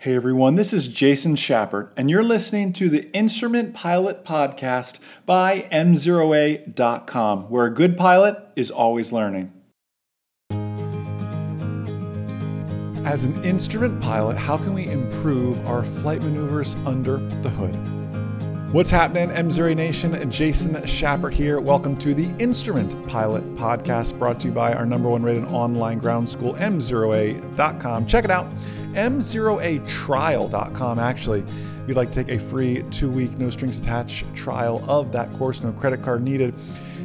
Hey everyone, this is Jason Schappert, and you're listening to the Instrument Pilot Podcast by MzeroA.com, where a good pilot is always learning. As an instrument pilot, how can we improve our flight maneuvers under the hood? What's happening, MzeroA Nation? Jason Schappert here. Welcome to the Instrument Pilot Podcast, brought to you by our number one rated online ground school, MzeroA.com. Check it out mzeroatrial.com actually. You'd like to take a free two week, no strings attached trial of that course, no credit card needed.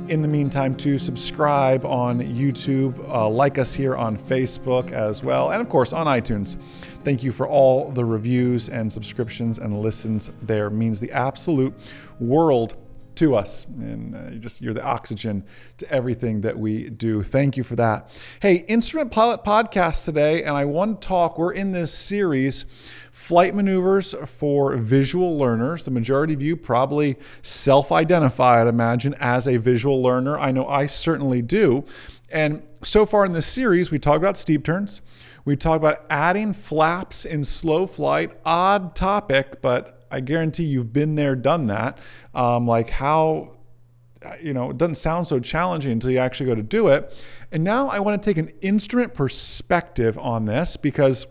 In the meantime, to subscribe on YouTube, uh, like us here on Facebook as well, and of course on iTunes. Thank you for all the reviews and subscriptions and listens there. It means the absolute world to us. And uh, you just you're the oxygen to everything that we do. Thank you for that. Hey, Instrument Pilot podcast today, and I want to talk. We're in this series, flight maneuvers for visual learners. The majority of you probably self-identify, I'd imagine, as a visual learner. I know I certainly do. And so far in this series, we talk about steep turns. We talk about adding flaps in slow flight. Odd topic, but I guarantee you've been there, done that. Um, like how, you know, it doesn't sound so challenging until you actually go to do it. And now I want to take an instrument perspective on this because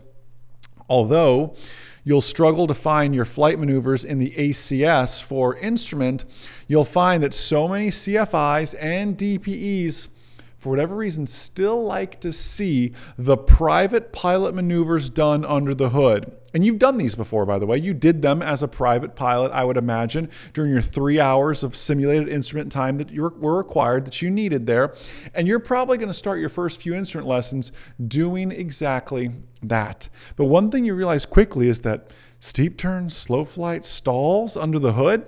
although you'll struggle to find your flight maneuvers in the ACS for instrument, you'll find that so many CFIs and DPEs for whatever reason, still like to see the private pilot maneuvers done under the hood. And you've done these before, by the way. You did them as a private pilot, I would imagine, during your three hours of simulated instrument time that you were required, that you needed there. And you're probably going to start your first few instrument lessons doing exactly that. But one thing you realize quickly is that steep turns, slow flight, stalls under the hood,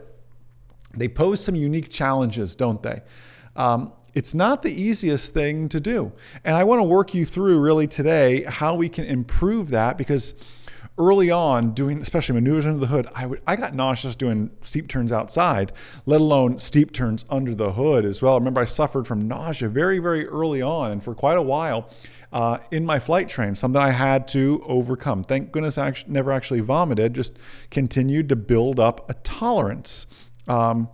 they pose some unique challenges, don't they? Um, it's not the easiest thing to do. And I want to work you through really today how we can improve that because early on doing especially maneuvers under the hood I would I got nauseous doing steep turns outside let alone steep turns under the hood as well. Remember I suffered from nausea very very early on and for quite a while uh, in my flight train something I had to overcome. Thank goodness I actually, never actually vomited just continued to build up a tolerance. Um,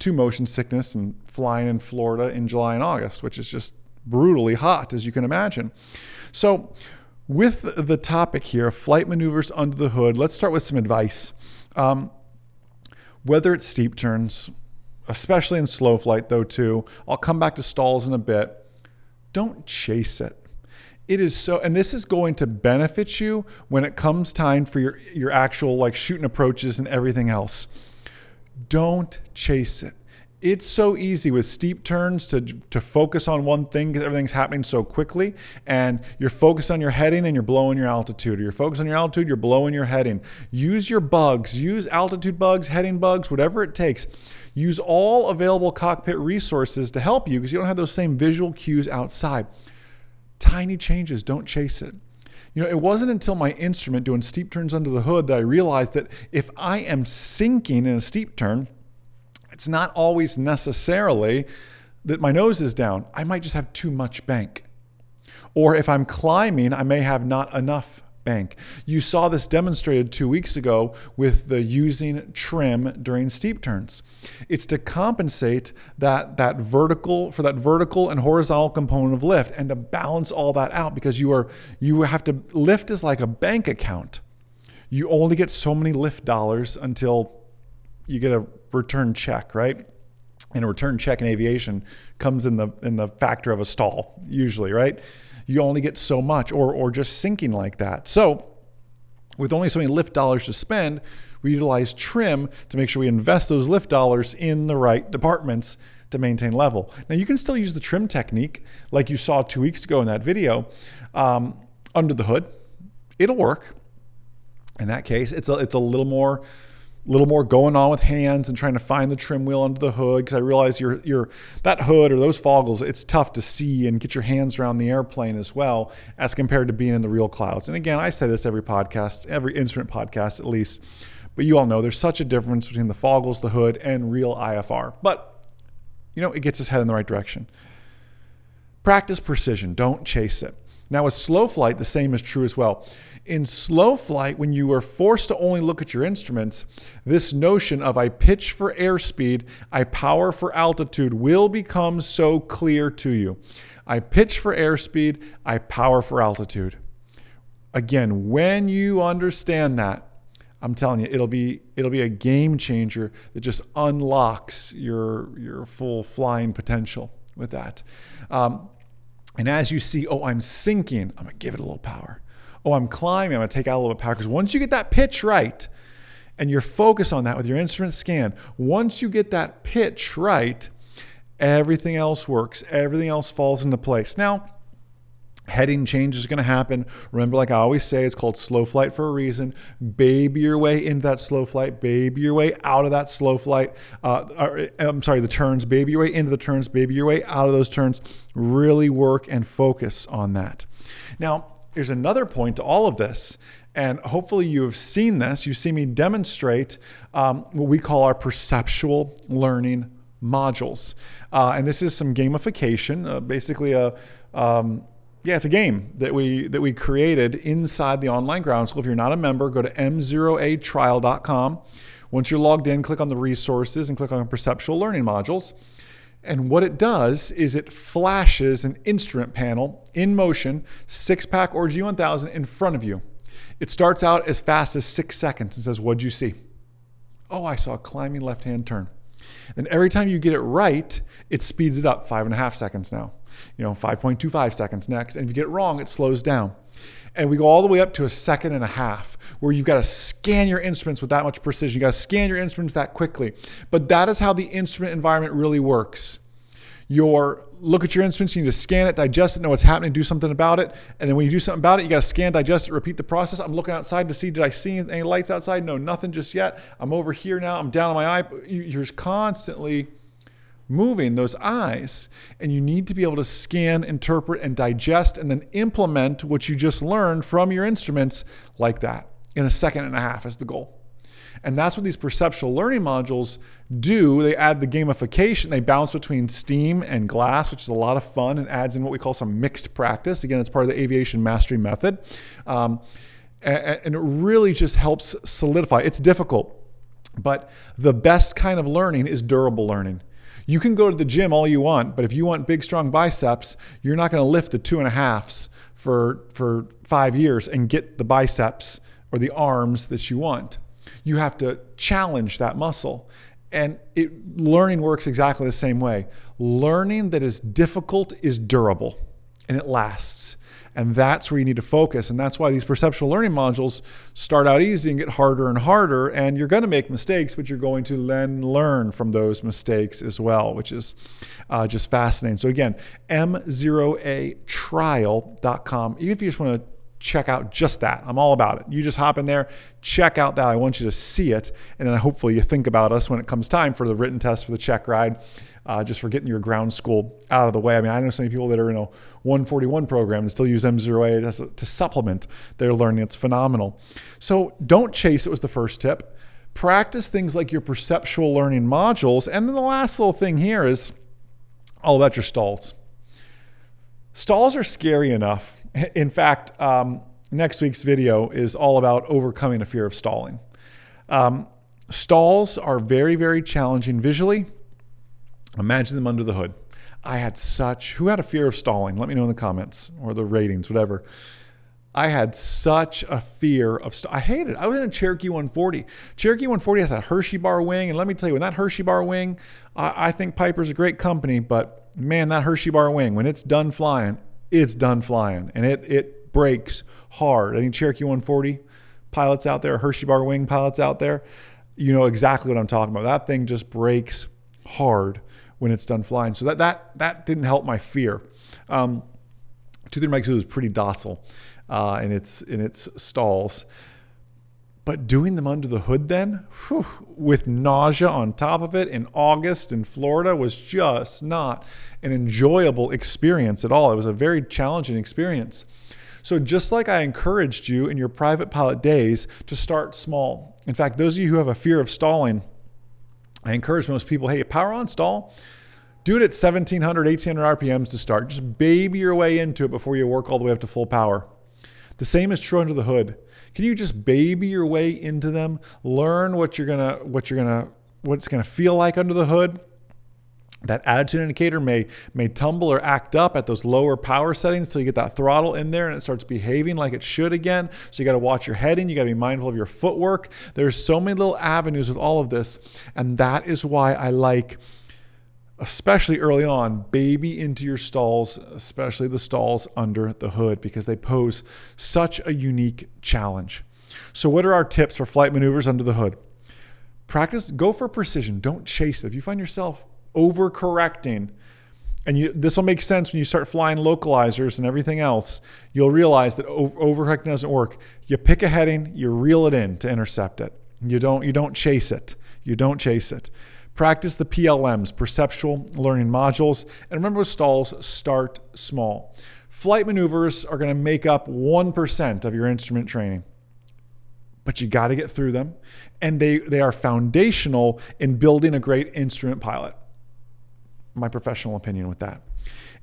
to motion sickness and flying in Florida in July and August, which is just brutally hot, as you can imagine. So, with the topic here, flight maneuvers under the hood, let's start with some advice. Um, whether it's steep turns, especially in slow flight, though, too, I'll come back to stalls in a bit. Don't chase it. It is so, and this is going to benefit you when it comes time for your, your actual like shooting approaches and everything else. Don't chase it. It's so easy with steep turns to, to focus on one thing because everything's happening so quickly. And you're focused on your heading and you're blowing your altitude. Or you're focused on your altitude, you're blowing your heading. Use your bugs, use altitude bugs, heading bugs, whatever it takes. Use all available cockpit resources to help you because you don't have those same visual cues outside. Tiny changes, don't chase it. You know, it wasn't until my instrument doing steep turns under the hood that I realized that if I am sinking in a steep turn, it's not always necessarily that my nose is down. I might just have too much bank. Or if I'm climbing, I may have not enough bank. You saw this demonstrated two weeks ago with the using trim during steep turns. It's to compensate that, that vertical for that vertical and horizontal component of lift and to balance all that out because you are you have to lift is like a bank account. You only get so many lift dollars until you get a return check, right? And a return check in aviation comes in the in the factor of a stall, usually, right? You only get so much, or or just sinking like that. So, with only so many lift dollars to spend, we utilize trim to make sure we invest those lift dollars in the right departments to maintain level. Now, you can still use the trim technique, like you saw two weeks ago in that video, um, under the hood. It'll work. In that case, it's a, it's a little more a little more going on with hands and trying to find the trim wheel under the hood because I realize your your that hood or those foggles it's tough to see and get your hands around the airplane as well as compared to being in the real clouds. And again, I say this every podcast, every instrument podcast at least, but you all know there's such a difference between the foggles, the hood, and real IFR. But you know, it gets us head in the right direction. Practice precision, don't chase it. Now, with slow flight, the same is true as well. In slow flight, when you are forced to only look at your instruments, this notion of I pitch for airspeed, I power for altitude will become so clear to you. I pitch for airspeed, I power for altitude. Again, when you understand that, I'm telling you, it'll be it'll be a game changer that just unlocks your your full flying potential with that. Um, and as you see, oh, I'm sinking, I'm gonna give it a little power. Oh, I'm climbing, I'm gonna take out a little bit power. Because once you get that pitch right, and you're focused on that with your instrument scan, once you get that pitch right, everything else works. Everything else falls into place. Now, heading change is going to happen. Remember, like I always say, it's called slow flight for a reason. Baby your way into that slow flight, baby your way out of that slow flight. Uh, or, I'm sorry, the turns, baby your way into the turns, baby your way out of those turns. Really work and focus on that. Now, there's another point to all of this. And hopefully, you have seen this. You see me demonstrate um, what we call our perceptual learning modules. Uh, and this is some gamification, uh, basically a um, yeah, it's a game that we that we created inside the online ground school. If you're not a member, go to mzeroatrial.com. Once you're logged in, click on the resources and click on perceptual learning modules. And what it does is it flashes an instrument panel in motion, six pack or G1000 in front of you. It starts out as fast as six seconds and says, What'd you see? Oh, I saw a climbing left hand turn. And every time you get it right, it speeds it up five and a half seconds now. You know, 5.25 seconds next. And if you get it wrong, it slows down. And we go all the way up to a second and a half where you've got to scan your instruments with that much precision. You got to scan your instruments that quickly. But that is how the instrument environment really works. Your look at your instruments, you need to scan it, digest it, know what's happening, do something about it. And then when you do something about it, you got to scan, digest it, repeat the process. I'm looking outside to see, did I see any lights outside? No, nothing just yet. I'm over here now. I'm down on my eye. You're constantly moving those eyes. And you need to be able to scan, interpret, and digest, and then implement what you just learned from your instruments like that in a second and a half is the goal. And that's what these perceptual learning modules do. They add the gamification, they bounce between STEAM and glass, which is a lot of fun and adds in what we call some mixed practice. Again, it's part of the aviation mastery method. Um, and it really just helps solidify. It's difficult, but the best kind of learning is durable learning. You can go to the gym all you want, but if you want big, strong biceps, you're not going to lift the two and a halves for, for five years and get the biceps or the arms that you want you have to challenge that muscle. And it, learning works exactly the same way. Learning that is difficult is durable and it lasts. And that's where you need to focus. And that's why these perceptual learning modules start out easy and get harder and harder. And you're going to make mistakes, but you're going to then learn from those mistakes as well, which is uh, just fascinating. So, again, mzeroatrial.com. Even if you just want to check out just that. I'm all about it. You just hop in there, check out that. I want you to see it. And then hopefully you think about us when it comes time for the written test for the check ride, uh, just for getting your ground school out of the way. I mean, I know so many people that are in a 141 program and still use MzeroA to supplement their learning. It's phenomenal. So don't chase it was the first tip. Practice things like your perceptual learning modules. And then the last little thing here is all about your stalls. Stalls are scary enough in fact, um, next week's video is all about overcoming a fear of stalling. Um, stalls are very, very challenging visually. Imagine them under the hood. I had such, who had a fear of stalling? Let me know in the comments or the ratings, whatever. I had such a fear of, st- I hated it. I was in a Cherokee 140. Cherokee 140 has that Hershey bar wing. And let me tell you, when that Hershey bar wing, I, I think Piper's a great company, but man, that Hershey bar wing, when it's done flying, it's done flying and it it breaks hard. Any Cherokee 140 pilots out there, Hershey Bar Wing pilots out there, you know exactly what I'm talking about. That thing just breaks hard when it's done flying. So that that that didn't help my fear. Um, 230 Mike 2 is pretty docile uh, in its in its stalls. But doing them under the hood then, whew, with nausea on top of it in August in Florida was just not an enjoyable experience at all. It was a very challenging experience. So, just like I encouraged you in your private pilot days to start small, in fact, those of you who have a fear of stalling, I encourage most people hey, power on stall, Do it at 1700, 1800 RPMs to start. Just baby your way into it before you work all the way up to full power. The same is true under the hood. Can you just baby your way into them? Learn what you're gonna what you're gonna what it's gonna feel like under the hood. That attitude indicator may may tumble or act up at those lower power settings until you get that throttle in there and it starts behaving like it should again. So you got to watch your heading. You got to be mindful of your footwork. There's so many little avenues with all of this, and that is why I like especially early on, baby into your stalls, especially the stalls under the hood, because they pose such a unique challenge. So, what are our tips for flight maneuvers under the hood? Practice, go for precision. Don't chase it. If you find yourself overcorrecting, and you, this will make sense when you start flying localizers and everything else, you'll realize that overcorrecting doesn't work. You pick a heading, you reel it in to intercept it. You don't, you don't chase it. You don't chase it. Practice the PLMs, perceptual learning modules, and remember with stalls, start small. Flight maneuvers are going to make up 1% of your instrument training, but you got to get through them, and they, they are foundational in building a great instrument pilot. My professional opinion with that.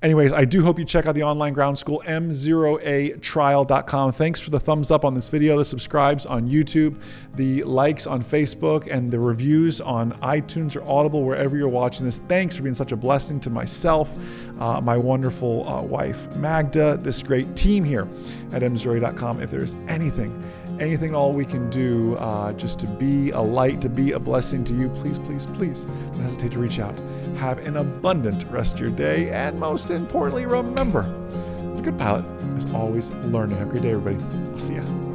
Anyways, I do hope you check out the online ground school, mzeroatrial.com. Thanks for the thumbs up on this video, the subscribes on YouTube, the likes on Facebook, and the reviews on iTunes or Audible, wherever you're watching this. Thanks for being such a blessing to myself, uh, my wonderful uh, wife, Magda, this great team here at mzeroa.com. If there's anything, anything all we can do uh, just to be a light, to be a blessing to you, please, please, please don't hesitate to reach out. Have an abundant rest of your day. And most importantly, remember, a good pilot is always learning. Have a great day, everybody. I'll see you.